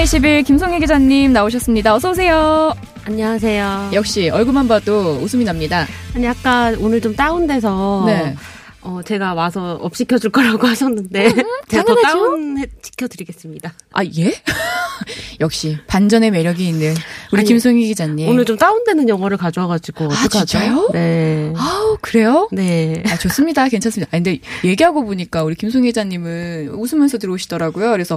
씨네21 김송희 기자님 나오셨습니다. 어서 오세요. 안녕하세요. 역시 얼굴만 봐도 웃음이 납니다. 아니 아까 오늘 좀 다운돼서 네. 어, 제가 와서 up 시켜줄 거라고 하셨는데 제가 더 다운 시켜드리겠습니다. 아 예? 역시 반전의 매력이 있는 우리 아니, 김송희 기자님. 오늘 좀 다운되는 영화를 가져와가지고 아, 어떡하죠? 진짜요? 네. 아우 그래요? 네. 아, 좋습니다. 괜찮습니다. 아, 근데 얘기하고 보니까 우리 김송희 기자님은 웃으면서 들어오시더라고요. 그래서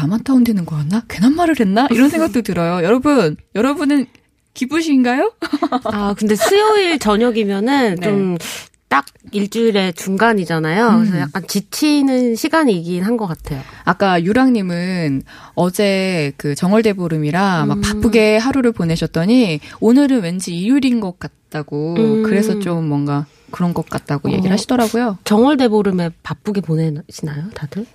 나만 다운되는 거였나? 괜한 말을 했나? 이런 생각도 들어요. 여러분, 여러분은 기쁘신가요? 아 근데 수요일 저녁이면은 네. 좀딱 일주일의 중간이잖아요. 음. 그래서 약간 지치는 시간이긴 한 것 같아요. 아까 유랑님은 어제 그 정월대보름이라 막 음. 바쁘게 하루를 보내셨더니 오늘은 왠지 일요일인 것 같다고 음. 그래서 좀 뭔가 그런 것 같다고 어. 얘기를 하시더라고요. 정월대보름에 바쁘게 보내시나요, 다들?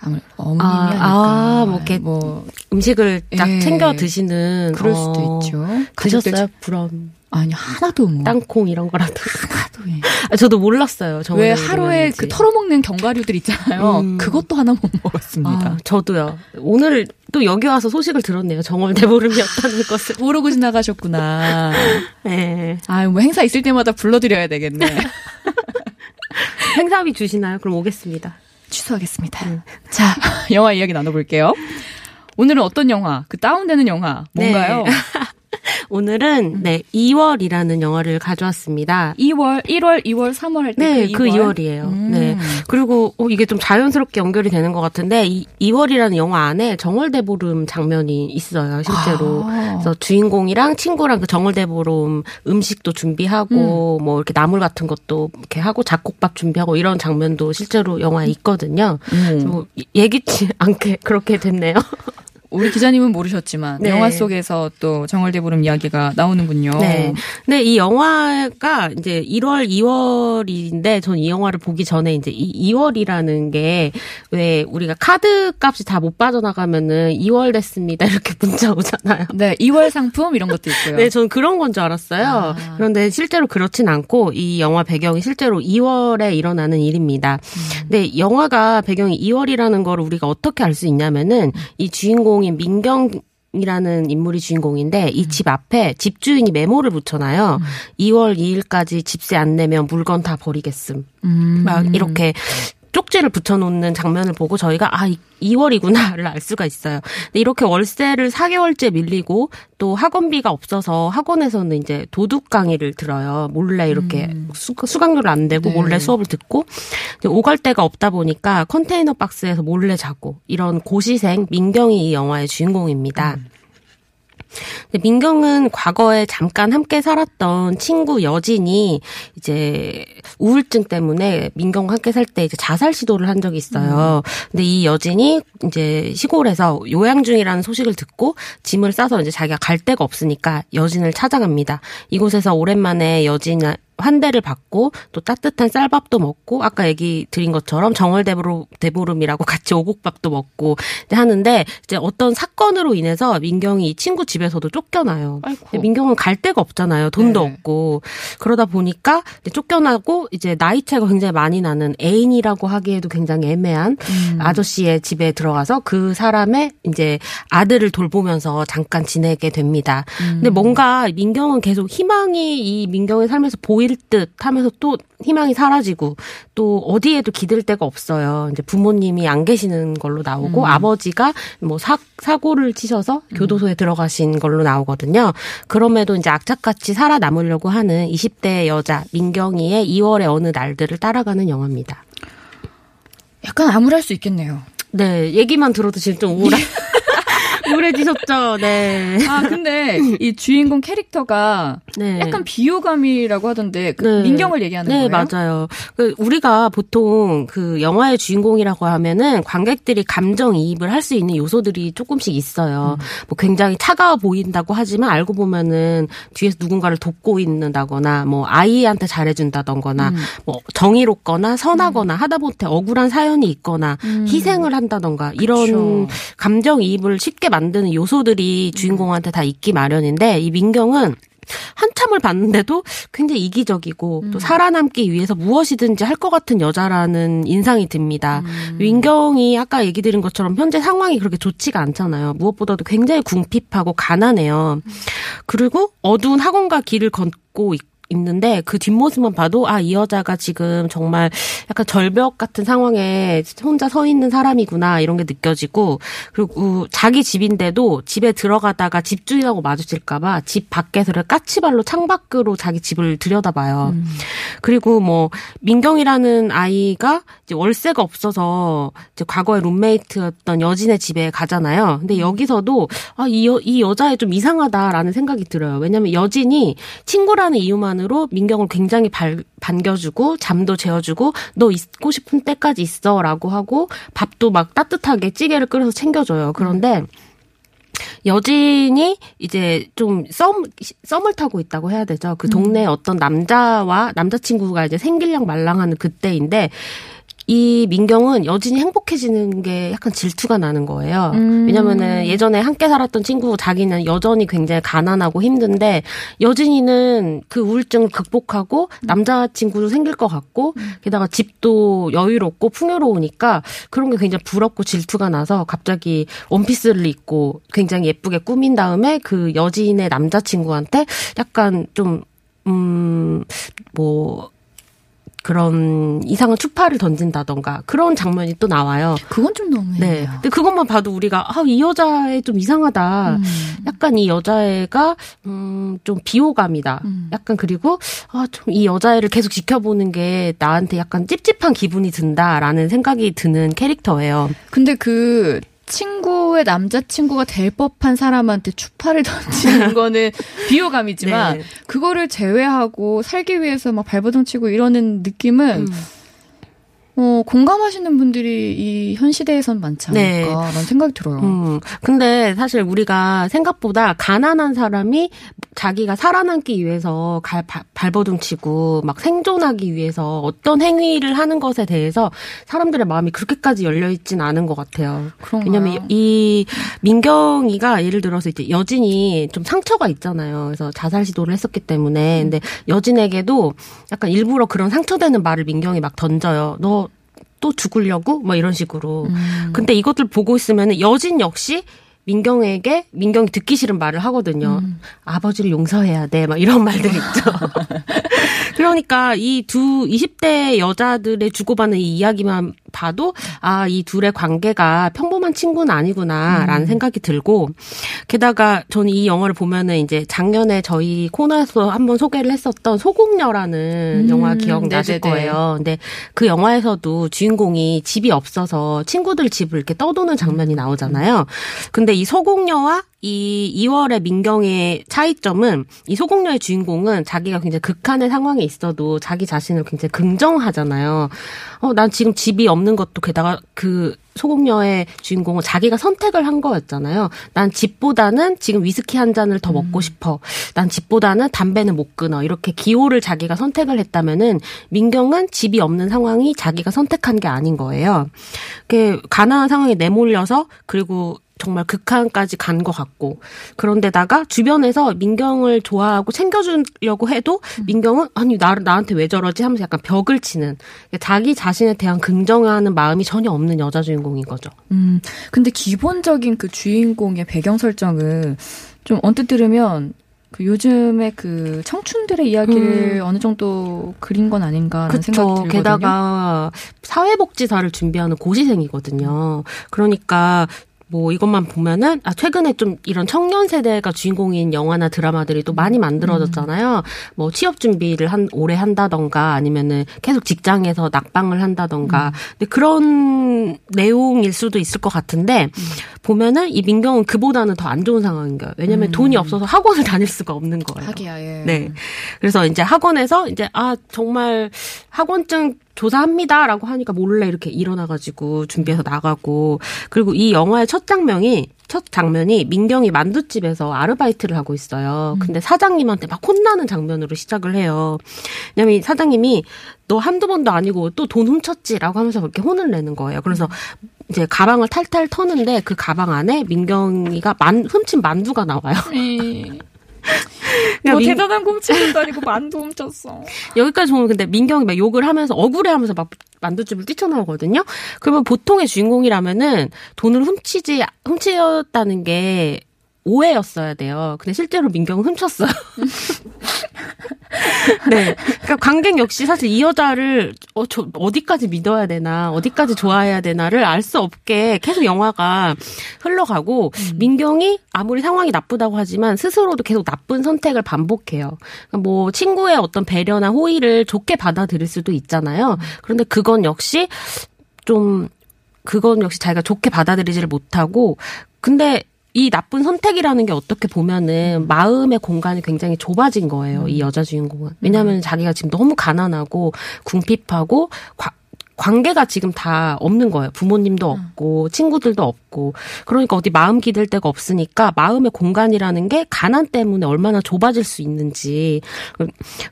아무래도 어머님이 아. 아, 뭐 이렇게 뭐 음식을 딱 예. 챙겨 드시는 그럴 수도 어, 있죠. 드셨어요? 부럼, 아니 하나도 뭐 땅콩 이런 거라도. 하나도 예. 아, 저도 몰랐어요. 왜 하루에. 그 털어먹는 견과류들 있잖아요. 음. 그것도 하나 못 먹었습니다. 아, 저도요. 오늘 또 여기 와서 소식을 들었네요. 정월 대보름이었다는 것을. 모르고 지나가셨구나. 네. 아유, 뭐 행사 있을 때마다 불러드려야 되겠네. 행사비 주시나요? 그럼 오겠습니다. 취소하겠습니다. 자, 영화 이야기 나눠볼게요. 오늘은 어떤 영화, 그 다운되는 영화, 뭔가요? 네. 오늘은 네 2월이라는 영화를 가져왔습니다. 2월, 1월, 2월, 3월 할때 네, 그그 2월? 2월이에요. 음. 네. 그리고 어, 이게 좀 자연스럽게 연결이 되는 것 같은데 이 2월이라는 영화 안에 정월대보름 장면이 있어요, 실제로. 아. 그래서 주인공이랑 친구랑 그 정월대보름 음식도 준비하고 뭐 이렇게 나물 같은 것도 이렇게 하고 잡곡밥 준비하고 이런 장면도 실제로 영화에 있거든요. 음. 뭐 예기치 않게 그렇게 됐네요. 우리 기자님은 모르셨지만 네. 영화 속에서 또 정월대 보름 이야기가 나오는군요. 네. 근데 이 영화가 이제 1월, 2월인데 전 이 영화를 보기 전에 이제 이 2월이라는 게 왜 우리가 카드 값이 다 못 빠져나가면은 2월 됐습니다. 이렇게 문자 오잖아요. 네, 2월 상품 이런 것도 있고요. 네, 전 그런 건 줄 알았어요. 아. 그런데 실제로 그렇진 않고 이 영화 배경이 실제로 2월에 일어나는 일입니다. 근데 영화가 배경이 2월이라는 걸 우리가 어떻게 알 수 있냐면은 이 주인공 인 민경 이라는 인물이 주인공인데 이 집 앞에 집주인이 메모를 붙여놔요. 2월 2일까지 집세 안 내면 물건 다 버리겠음. 음. 막 이렇게 쪽지를 붙여놓는 장면을 보고 저희가 아 2월이구나를 알 수가 있어요. 근데 이렇게 월세를 4개월째 밀리고 또 학원비가 없어서 학원에서는 이제 도둑 강의를 들어요. 몰래 이렇게 수, 수강료를 안 내고 네. 몰래 수업을 듣고 오갈 데가 없다 보니까 컨테이너 박스에서 몰래 자고 이런 고시생 민경이 이 영화의 주인공입니다. 근데 민경은 과거에 잠깐 함께 살았던 친구 여진이 이제 우울증 때문에 민경과 함께 살 때 이제 자살 시도를 한 적이 있어요. 근데 이 여진이 이제 시골에서 요양 중이라는 소식을 듣고 짐을 싸서 이제 자기가 갈 데가 없으니까 여진을 찾아갑니다. 이곳에서 오랜만에 여진 환대를 받고 또 따뜻한 쌀밥도 먹고 아까 얘기 드린 것처럼 정월대보름 대보름이라고 같이 오곡밥도 먹고 하는데 이제 어떤 사건으로 인해서 민경이 이 친구 집에서도 쫓겨나요. 민경은 갈 데가 없잖아요. 돈도 네. 없고 그러다 보니까 이제 쫓겨나고 이제 나이 차이가 굉장히 많이 나는 애인이라고 하기에도 굉장히 애매한 음. 아저씨의 집에 들어가서 그 사람의 이제 아들을 돌보면서 잠깐 지내게 됩니다. 음. 근데 뭔가 민경은 계속 희망이 이 민경의 삶에서 보일 듯 하면서 또 희망이 사라지고 또 어디에도 기댈 데가 없어요. 이제 부모님이 안 계시는 걸로 나오고 아버지가 뭐 사, 사고를 치셔서 교도소에 들어가신 걸로 나오거든요. 그럼에도 이제 악착같이 살아남으려고 하는 20대 여자 민경이의 2월의 어느 날들을 따라가는 영화입니다. 약간 암울할 수 있겠네요. 네, 얘기만 들어도 지금 좀 우울한. 우울해지셨죠? 네. 아, 근데 이 주인공 캐릭터가 네. 약간 비호감이라고 하던데 그 네. 민경을 얘기하는 네, 거예요? 맞아요. 그 우리가 보통 그 영화의 주인공이라고 하면은 관객들이 감정 이입을 할 수 있는 요소들이 조금씩 있어요. 음. 뭐 굉장히 차가워 보인다고 하지만 알고 보면은 뒤에서 누군가를 돕고 있는다거나 뭐 아이한테 잘해준다던거나 음. 뭐 정의롭거나 선하거나 하다 못해 억울한 사연이 있거나 희생을 한다던가 이런 음. 감정 이입을 쉽게 만 드는 요소들이 주인공한테 다 있기 마련인데 이 민경은 한참을 봤는데도 굉장히 이기적이고 또 살아남기 위해서 무엇이든지 할 것 같은 여자라는 인상이 듭니다. 민경이 아까 얘기 드린 것처럼 현재 상황이 그렇게 좋지가 않잖아요. 무엇보다도 굉장히 궁핍하고 가난해요. 그리고 어두운 학원가 길을 걷고 있 있는데 그 뒷모습만 봐도 아 이 여자가 지금 정말 약간 절벽 같은 상황에 혼자 서 있는 사람이구나 이런 게 느껴지고 그리고 자기 집인데도 집에 들어가다가 집주인하고 마주칠까봐 집 밖에서 까치발로 창밖으로 자기 집을 들여다봐요. 그리고 뭐 민경이라는 아이가 이제 월세가 없어서 이제 과거에 룸메이트였던 여진의 집에 가잖아요. 근데 여기서도 아이 이 여자애 좀 이상하다라는 생각이 들어요. 왜냐면 여진이 친구라는 이유만 으로 민경을 굉장히 발, 반겨주고 잠도 재워주고 너 있고 싶은 때까지 있어라고 하고 밥도 막 따뜻하게 찌개를 끓여서 챙겨줘요. 그런데 여진이 이제 좀 썸, 썸을 타고 있다고 해야 되죠. 그 동네에 어떤 남자와 남자친구가 이제 생길랑 말랑하는 그때인데, 이 민경은 여진이 행복해지는 게 약간 질투가 나는 거예요. 음. 왜냐면은 예전에 함께 살았던 친구 자기는 여전히 굉장히 가난하고 힘든데 여진이는 그 우울증을 극복하고 남자친구도 생길 것 같고 게다가 집도 여유롭고 풍요로우니까 그런 게 굉장히 부럽고 질투가 나서 갑자기 원피스를 입고 굉장히 예쁘게 꾸민 다음에 그 여진의 남자친구한테 약간 좀, 음, 뭐, 그런 이상한 추파를 던진다던가 그런 장면이 또 나와요. 그건 좀 너무해요. 네. 근데 그것만 봐도 우리가 아, 이 여자애 좀 이상하다. 음. 약간 이 여자애가 음, 좀 비호감이다. 음. 약간 그리고 아, 좀 이 여자애를 계속 지켜보는 게 나한테 약간 찝찝한 기분이 든다라는 생각이 드는 캐릭터예요. 근데 그 친구의 남자친구가 될 법한 사람한테 추파를 던지는 거는 비호감이지만 네. 그거를 제외하고 살기 위해서 막 발버둥 치고 이러는 느낌은 음. 어, 공감하시는 분들이 이 현 시대에선 많지 네. 않을까라는 생각이 들어요. 음, 근데 사실 우리가 생각보다 가난한 사람이 자기가 살아남기 위해서 갈, 바- 발버둥 치고 막 생존하기 위해서 어떤 행위를 하는 것에 대해서 사람들의 마음이 그렇게까지 열려있진 않은 것 같아요. 그런가요? 왜냐면 이 민경이가 예를 들어서 이제 여진이 좀 상처가 있잖아요. 그래서 자살 시도를 했었기 때문에. 근데 여진에게도 약간 일부러 그런 상처되는 말을 민경이 막 던져요. 너 또 죽으려고? 뭐 이런 식으로. 음. 근데 이것들 보고 있으면 여진 역시 민경에게 민경이 듣기 싫은 말을 하거든요. 음. 아버지를 용서해야 돼. 막 이런 말들 있죠. 그러니까 이 두 20대 여자들의 주고받는 이 이야기만 봐도 아, 이 둘의 관계가 평범한 친구는 아니구나라는 생각이 들고 게다가 저는 이 영화를 보면은 이제 작년에 저희 코너에서 한번 소개를 했었던 소공녀라는 음, 영화 기억나실 네네네. 거예요. 근데 그 영화에서도 주인공이 집이 없어서 친구들 집을 이렇게 떠도는 장면이 나오잖아요. 근데 이 소공녀와 이 2월의 민경의 차이점은 이 소공녀의 주인공은 자기가 굉장히 극한의 상황에 있어도 자기 자신을 굉장히 긍정하잖아요. 어, 난 지금 집이 없는 것도 게다가 그 소공녀의 주인공은 자기가 선택을 한 거였잖아요. 난 집보다는 지금 위스키 한 잔을 더 먹고 싶어. 난 집보다는 담배는 못 끊어. 이렇게 기호를 자기가 선택을 했다면은 민경은 집이 없는 상황이 자기가 선택한 게 아닌 거예요. 그 가난한 상황에 내몰려서 그리고 정말 극한까지 간 것 같고 그런데다가 주변에서 민경을 좋아하고 챙겨주려고 해도 민경은 아니 나 나한테 왜 저러지 하면서 약간 벽을 치는 자기 자신에 대한 긍정하는 마음이 전혀 없는 여자 주인공인 거죠. 음, 근데 기본적인 그 주인공의 배경 설정은 좀 언뜻 들으면 그 요즘에 그 청춘들의 이야기를 어느 정도 그린 건 아닌가라는 생각이 그렇죠. 들거든요. 게다가 사회복지사를 준비하는 고시생이거든요. 그러니까 뭐 이것만 보면은 아 최근에 좀 이런 청년 세대가 주인공인 영화나 드라마들이 또 많이 만들어졌잖아요. 음. 뭐 취업 준비를 한 오래 한다던가 아니면은 계속 직장에서 낙방을 한다던가. 음. 근데 그런 내용일 수도 있을 것 같은데 음. 보면은 이 민경은 그보다는 더 안 좋은 상황인 거예요. 왜냐면 음. 돈이 없어서 학원을 다닐 수가 없는 거예요. 하기야, 예. 네. 그래서 이제 학원에서 이제 아 정말 학원증 조사합니다라고 하니까 몰래 이렇게 일어나가지고 준비해서 나가고 그리고 이 영화의 첫 장면이 첫 장면이 민경이 만두집에서 아르바이트를 하고 있어요. 음. 근데 사장님한테 막 혼나는 장면으로 시작을 해요. 왜냐면 사장님이 너 한두 번도 아니고 또 돈 훔쳤지라고 하면서 그렇게 혼을 내는 거예요. 그래서 이제 가방을 탈탈 터는데 그 가방 안에 민경이가 만, 훔친 만두가 나와요. 네. 뭐 민... 대단한 곰치는 아니고 만두 훔쳤어. 여기까지 보면 근데 민경이 막 욕을 하면서 억울해하면서 막 만두집을 뛰쳐나오거든요. 그러면 보통의 주인공이라면은 돈을 훔치지 훔치었다는 게 오해였어야 돼요. 근데 실제로 민경은 훔쳤어요. 네. 그러니까 관객 역시 사실 이 여자를 어, 저 어디까지 믿어야 되나, 어디까지 좋아해야 되나를 알 수 없게 계속 영화가 흘러가고 음. 민경이 아무리 상황이 나쁘다고 하지만 스스로도 계속 나쁜 선택을 반복해요. 그러니까 뭐 친구의 어떤 배려나 호의를 좋게 받아들일 수도 있잖아요. 그런데 그건 역시 좀 그건 역시 자기가 좋게 받아들이지를 못하고 근데 이 나쁜 선택이라는 게 어떻게 보면은 마음의 공간이 굉장히 좁아진 거예요. 이 음. 여자 주인공은. 왜냐하면 음. 자기가 지금 너무 가난하고 궁핍하고 과, 관계가 지금 다 없는 거예요. 부모님도 음. 없고 친구들도 없고 그러니까 어디 마음 기댈 데가 없으니까 마음의 공간이라는 게 가난 때문에 얼마나 좁아질 수 있는지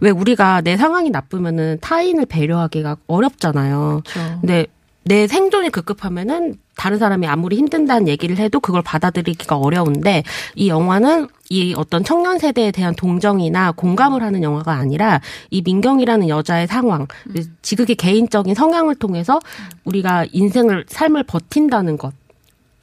왜 우리가 내 상황이 나쁘면은 타인을 배려하기가 어렵잖아요. 그렇죠. 근데 내 생존이 급급하면은 다른 사람이 아무리 힘든다는 얘기를 해도 그걸 받아들이기가 어려운데 이 영화는 이 어떤 청년 세대에 대한 동정이나 공감을 하는 영화가 아니라 이 민경이라는 여자의 상황, 음. 지극히 개인적인 성향을 통해서 우리가 인생을 삶을 버틴다는 것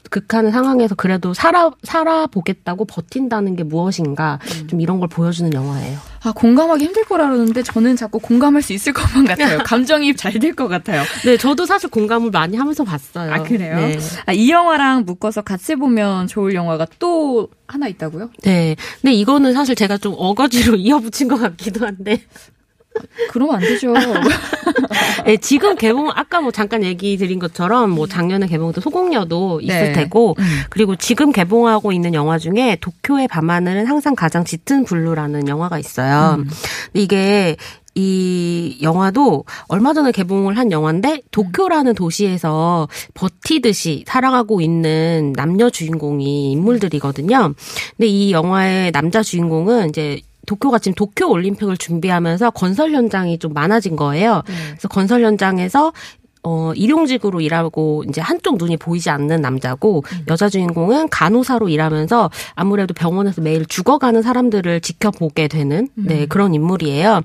극하는 상황에서 그래도 살아 살아보겠다고 버틴다는 게 무엇인가 음. 좀 이런 걸 보여주는 영화예요. 아 공감하기 힘들 거라 그러는데 저는 자꾸 공감할 수 있을 것만 같아요. 감정이입 잘될 것 같아요. 네, 저도 사실 공감을 많이 하면서 봤어요. 아 그래요? 네. 아, 이 영화랑 묶어서 같이 보면 좋을 영화가 또 하나 있다고요? 네. 근데 이거는 사실 제가 좀 어거지로 이어붙인 것 같기도 한데. 그러면 안 되죠. 네, 지금 개봉 아까 뭐 잠깐 얘기 드린 것처럼 뭐 작년에 개봉했던 소공녀도 있을 네. 테고 음. 그리고 지금 개봉하고 있는 영화 중에 도쿄의 밤하늘은 항상 가장 짙은 블루라는 영화가 있어요. 음. 이게 이 영화도 얼마 전에 개봉을 한 영화인데 도쿄라는 도시에서 버티듯이 살아가고 있는 남녀 주인공이 인물들이거든요. 근데 이 영화의 남자 주인공은 이제 도쿄가 지금 도쿄 올림픽을 준비하면서 건설 현장이 좀 많아진 거예요. 네. 그래서 건설 현장에서 어, 일용직으로 일하고 이제 한쪽 눈이 보이지 않는 남자고 음. 여자 주인공은 간호사로 일하면서 아무래도 병원에서 매일 죽어가는 사람들을 지켜보게 되는 네, 음. 그런 인물이에요.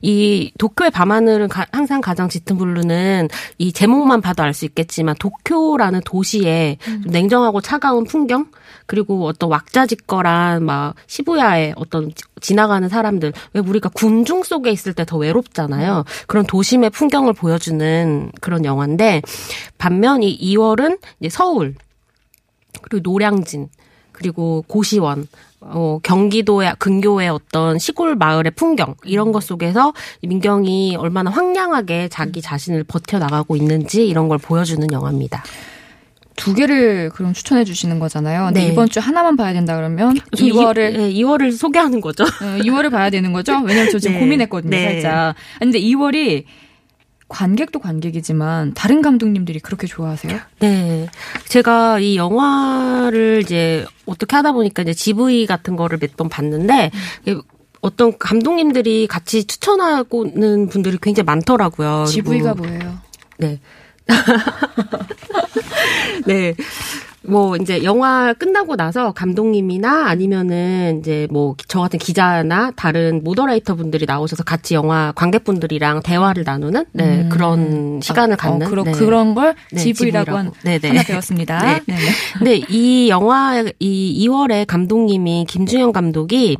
이 도쿄의 밤하늘은 가, 항상 가장 짙은 블루는 이 제목만 봐도 알 수 있겠지만 도쿄라는 도시의 음. 냉정하고 차가운 풍경 그리고 어떤 왁자지껄한 막 시부야의 어떤 지나가는 사람들 왜 우리가 군중 속에 있을 때 더 외롭잖아요. 그런 도심의 풍경을 보여주는 그런 영화인데 반면 이 2월은 이제 서울 그리고 노량진 그리고 고시원 어, 경기도의 근교의 어떤 시골 마을의 풍경 이런 것 속에서 민경이 얼마나 황량하게 자기 자신을 버텨 나가고 있는지 이런 걸 보여주는 영화입니다. 두 개를 그럼 추천해 주시는 거잖아요. 근데 네. 이번 주 하나만 봐야 된다 그러면 2월을 네, 2월을 소개하는 거죠. 네, 2월을 봐야 되는 거죠. 왜냐면 저 지금 네. 고민했거든요, 네. 살짝. 근데 2월이 관객도 관객이지만 다른 감독님들이 그렇게 좋아하세요? 네. 제가 이 영화를 이제 어떻게 하다 보니까 이제 GV 같은 거를 몇 번 봤는데 음. 어떤 감독님들이 같이 추천하고는 분들이 굉장히 많더라고요. GV가 뭐예요? 네. 네. 뭐 이제 영화 끝나고 나서 감독님이나 아니면은 이제 뭐 저 같은 기자나 다른 모더레이터 분들이 나오셔서 같이 영화 관객분들이랑 대화를 나누는 네, 음. 그런 시간을 아, 어, 갖는 어, 그러, 네. 그런 걸 네, GV라고 한 네네. 하나 배웠습니다. 네. 네. 근데 이 영화 이 2월에 감독님이 김준영 감독이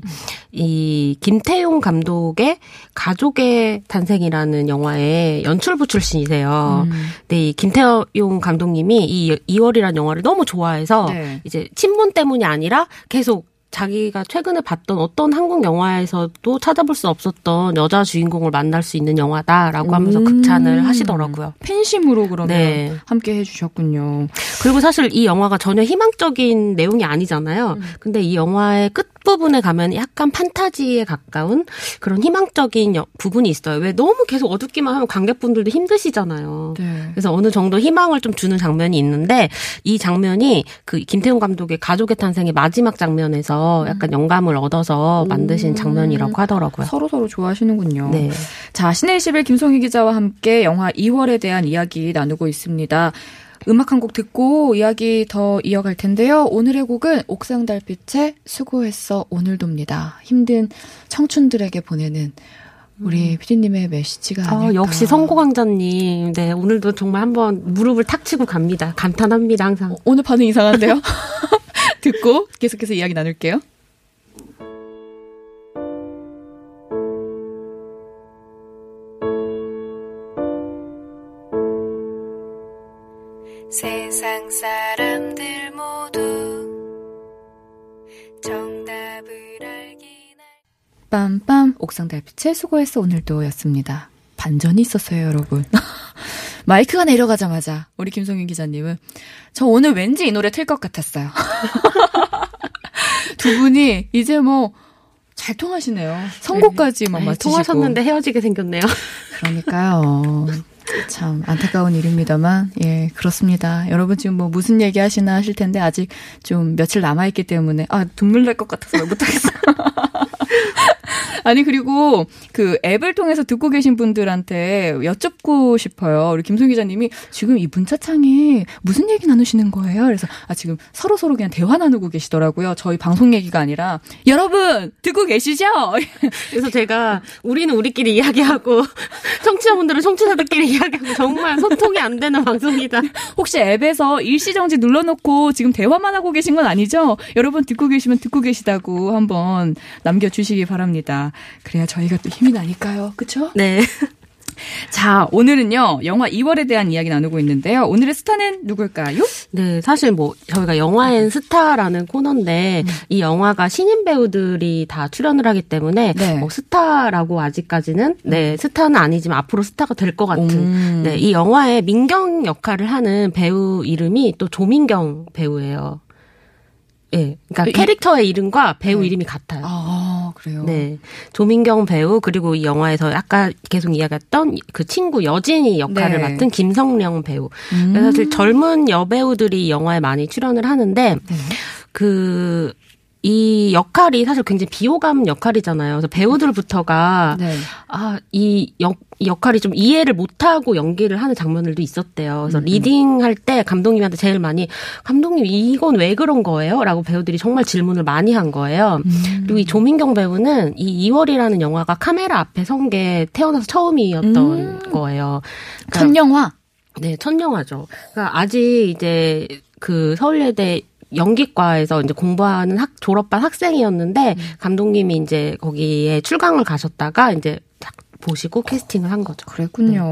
이 김태용 감독의 가족의 탄생이라는 영화의 연출부 출신이세요. 음. 근데 이 김태용 감독님이 이 2월이라는 영화를 너무 좋아해서 네. 이제 친분 때문이 아니라 계속 자기가 최근에 봤던 어떤 한국 영화에서도 찾아볼 수 없었던 여자 주인공을 만날 수 있는 영화다라고 하면서 음. 극찬을 하시더라고요. 팬심으로 그러면 네. 함께 해주셨군요. 그리고 사실 이 영화가 전혀 희망적인 내용이 아니잖아요. 근데 이 영화의 끝부분에 가면 약간 판타지에 가까운 그런 희망적인 여- 부분이 있어요. 왜 너무 계속 어둡기만 하면 관객분들도 힘드시잖아요. 네. 그래서 어느 정도 희망을 좀 주는 장면이 있는데 이 장면이 그 김태훈 감독의 가족의 탄생의 마지막 장면에서 약간 영감을 얻어서 만드신 장면이라고 하더라고요. 서로 서로 좋아하시는군요. 네. 자, 신의 11 김송희 기자와 함께 영화 2월에 대한 이야기 나누고 있습니다. 음악 한 곡 듣고 이야기 더 이어갈 텐데요. 오늘의 곡은 옥상 달빛의 수고했어 오늘도입니다. 힘든 청춘들에게 보내는 우리 피디님의 메시지가 아닐까. 어, 역시 성고강자님. 네, 오늘도 정말 한번 무릎을 탁 치고 갑니다. 감탄합니다, 항상. 오늘 반응 이상한데요? 듣고 계속해서 이야기 나눌게요. 세상 사람들 모두 정답을 알긴 알 빰빰 옥상 달빛의 수고했어 오늘도 였습니다. 반전이 있었어요, 여러분. 마이크가 내려가자마자 우리 김송윤 기자님은 저 오늘 왠지 이 노래 틀 것 같았어요. 두 분이 이제 뭐 잘 통하시네요. 선곡까지 막 아이, 맞추시고. 통하셨는데 헤어지게 생겼네요. 그러니까요. 참 안타까운 일입니다만 예 그렇습니다. 여러분 지금 뭐 무슨 얘기 하시나 하실 텐데 아직 좀 며칠 남아 있기 때문에 아 눈물 날 것 같아서 말 못하겠어요. 아니 그리고 그 앱을 통해서 듣고 계신 분들한테 여쭙고 싶어요. 우리 김송 기자님이 지금 이 문자창에 무슨 얘기 나누시는 거예요? 그래서 아 지금 서로 서로 그냥 대화 나누고 계시더라고요. 저희 방송 얘기가 아니라 여러분 듣고 계시죠? 그래서 제가 우리는 우리끼리 이야기하고 청취자분들은 청취자들끼리 정말 소통이 안 되는 방송이다. 혹시 앱에서 일시정지 눌러놓고 지금 대화만 하고 계신 건 아니죠? 여러분 듣고 계시면 듣고 계시다고 한번 남겨주시기 바랍니다. 그래야 저희가 또 힘이 나니까요. 그쵸? 네. 자, 오늘은요, 영화 2월에 대한 이야기 나누고 있는데요. 오늘의 스타는 누굴까요? 네, 사실 뭐 저희가 영화엔 스타라는 코너인데 이 영화가 신인 배우들이 다 출연을 하기 때문에 네. 뭐 스타라고 아직까지는 네 스타는 아니지만 앞으로 스타가 될 것 같은 음. 네 이 영화의 민경 역할을 하는 배우 이름이 또 조민경 배우예요. 예, 그러니까 이- 캐릭터의 이름과 배우 네. 이름이 같아요. 아, 그래요? 네. 조민경 배우, 그리고 이 영화에서 아까 계속 이야기했던 그 친구 여진이 역할을 네. 맡은 김성령 배우. 음. 그래서 사실 젊은 여배우들이 이 영화에 많이 출연을 하는데, 네. 그, 이 역할이 사실 굉장히 비호감 역할이잖아요. 그래서 배우들부터가, 네. 아, 이 역, 이 역할이 좀 이해를 못하고 연기를 하는 장면들도 있었대요. 그래서 음, 리딩 할 때 감독님한테 제일 많이, 감독님, 이건 왜 그런 거예요? 라고 배우들이 정말 질문을 많이 한 거예요. 음. 그리고 이 조민경 배우는 이 2월이라는 영화가 카메라 앞에 선 게 태어나서 처음이었던 음. 거예요. 그러니까 첫 영화? 네, 첫 영화죠. 그러니까 아직 이제 그 서울예대 연기과에서 이제 공부하는 학 졸업반 학생이었는데 감독님이 이제 거기에 출강을 가셨다가 이제 딱 보시고 캐스팅을 한 거죠. 그랬군요.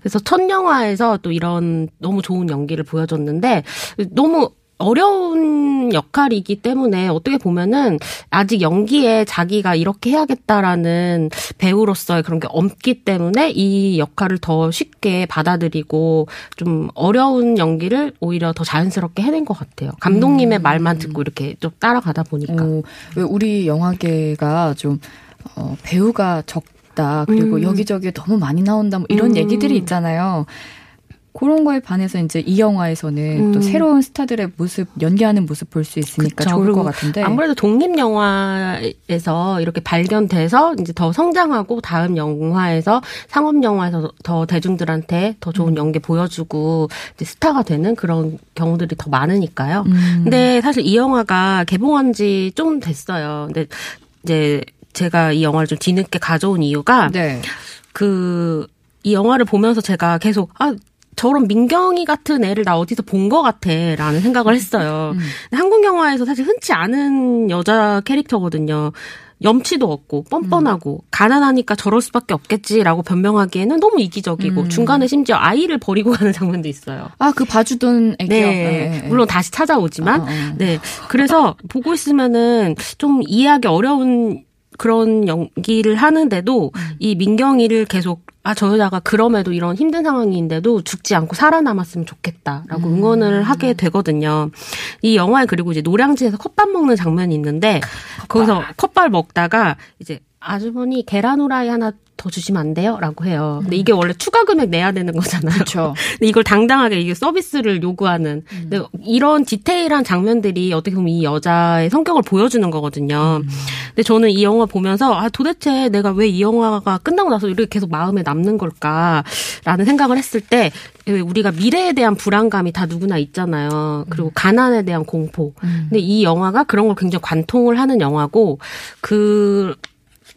그래서 첫 영화에서 또 이런 너무 좋은 연기를 보여줬는데 너무 어려운 역할이기 때문에 어떻게 보면은 아직 연기에 자기가 이렇게 해야겠다라는 배우로서의 그런 게 없기 때문에 이 역할을 더 쉽게 받아들이고 좀 어려운 연기를 오히려 더 자연스럽게 해낸 것 같아요. 감독님의 말만 듣고 이렇게 좀 따라가다 보니까. 어, 왜 우리 영화계가 좀 어, 배우가 적다 그리고 음. 여기저기 너무 많이 나온다 뭐 이런 음. 얘기들이 있잖아요. 그런 거에 반해서 이제 이 영화에서는 또 음. 새로운 스타들의 모습 연기하는 모습 볼 수 있으니까 그쵸. 좋을 것 같은데 아무래도 독립 영화에서 이렇게 발견돼서 이제 더 성장하고 다음 영화에서 상업 영화에서 더 대중들한테 더 음. 좋은 연기 보여주고 이제 스타가 되는 그런 경우들이 더 많으니까요. 음. 근데 사실 이 영화가 개봉한 지 좀 됐어요. 근데 이제 제가 이 영화를 좀 뒤늦게 가져온 이유가 네. 그, 이 영화를 보면서 제가 계속, 아, 저런 민경이 같은 애를 나 어디서 본 것 같아. 라는 생각을 했어요. 음. 근데 한국 영화에서 사실 흔치 않은 여자 캐릭터거든요. 염치도 없고 뻔뻔하고 가난하니까 저럴 수밖에 없겠지라고 변명하기에는 너무 이기적이고 음. 중간에 심지어 아이를 버리고 가는 장면도 있어요. 아, 그 봐주던 애기요. 네, 예, 예. 물론 다시 찾아오지만 어, 어. 네. 그래서 보고 있으면은 좀 이해하기 어려운 그런 연기를 하는데도 음. 이 민경이를 계속 아, 저 여자가 그럼에도 이런 힘든 상황인데도 죽지 않고 살아남았으면 좋겠다라고 음. 응원을 하게 되거든요. 이 영화에 그리고 이제 노량진에서 컵밥 먹는 장면이 있는데 거기서 컵밥 먹다가 이제 아주머니 계란 후라이 하나 더 주시면 안 돼요? 라고 해요. 근데 이게 원래 추가 금액 내야 되는 거잖아요. 그렇죠. 근데 이걸 당당하게 이게 서비스를 요구하는 근데 이런 디테일한 장면들이 어떻게 보면 이 여자의 성격을 보여주는 거거든요. 근데 저는 이 영화 보면서 아 도대체 내가 왜 이 영화가 끝나고 나서 이렇게 계속 마음에 남는 걸까라는 생각을 했을 때 우리가 미래에 대한 불안감이 다 누구나 있잖아요. 그리고 가난에 대한 공포. 근데 이 영화가 그런 걸 굉장히 관통을 하는 영화고 그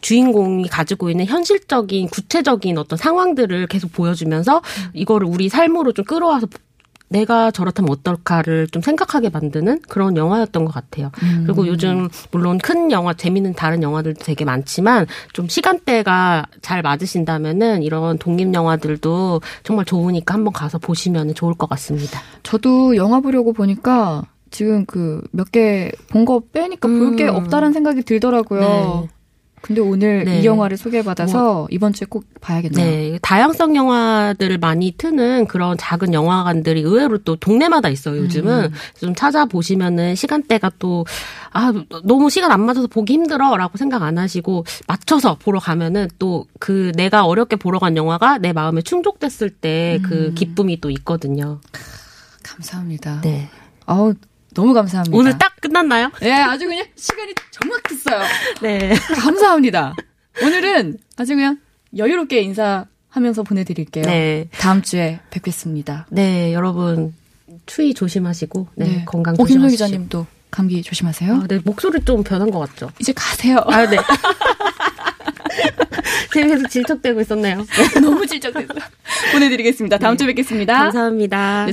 주인공이 가지고 있는 현실적인 구체적인 어떤 상황들을 계속 보여주면서 이거를 우리 삶으로 좀 끌어와서 내가 저렇다면 어떨까를 좀 생각하게 만드는 그런 영화였던 것 같아요. 그리고 요즘 물론 큰 영화, 재밌는 다른 영화들도 되게 많지만 좀 시간대가 잘 맞으신다면은 이런 독립 영화들도 정말 좋으니까 한번 가서 보시면 좋을 것 같습니다. 저도 영화 보려고 보니까 지금 그 몇 개 본 거 빼니까 볼게 음. 없다라는 생각이 들더라고요. 네. 근데 오늘 네. 이 영화를 소개받아서 이번 주에 꼭 봐야겠네요. 네, 다양성 영화들을 많이 트는 그런 작은 영화관들이 의외로 또 동네마다 있어요, 요즘은. 음. 좀 찾아보시면은 시간대가 또, 아, 너무 시간 안 맞아서 보기 힘들어 라고 생각 안 하시고 맞춰서 보러 가면은 또 그 내가 어렵게 보러 간 영화가 내 마음에 충족됐을 때그 음. 기쁨이 또 있거든요. 감사합니다. 네. 아우 너무 감사합니다. 오늘 딱 끝났나요? 네, 아주 그냥 시간이 정확했어요. 네. 감사합니다. 오늘은 아주 그냥 여유롭게 인사하면서 보내드릴게요. 네. 다음 주에 뵙겠습니다. 네, 여러분 추위 조심하시고 네, 건강 어, 김성 조심하시고. 기자님도 감기 조심하세요. 아, 네, 목소리 좀 변한 것 같죠? 이제 가세요. 아, 네. 제가 계속 질척대고 있었네요. 너무 질척됐어요. 보내드리겠습니다. 다음 주에 뵙겠습니다. 감사합니다. 네,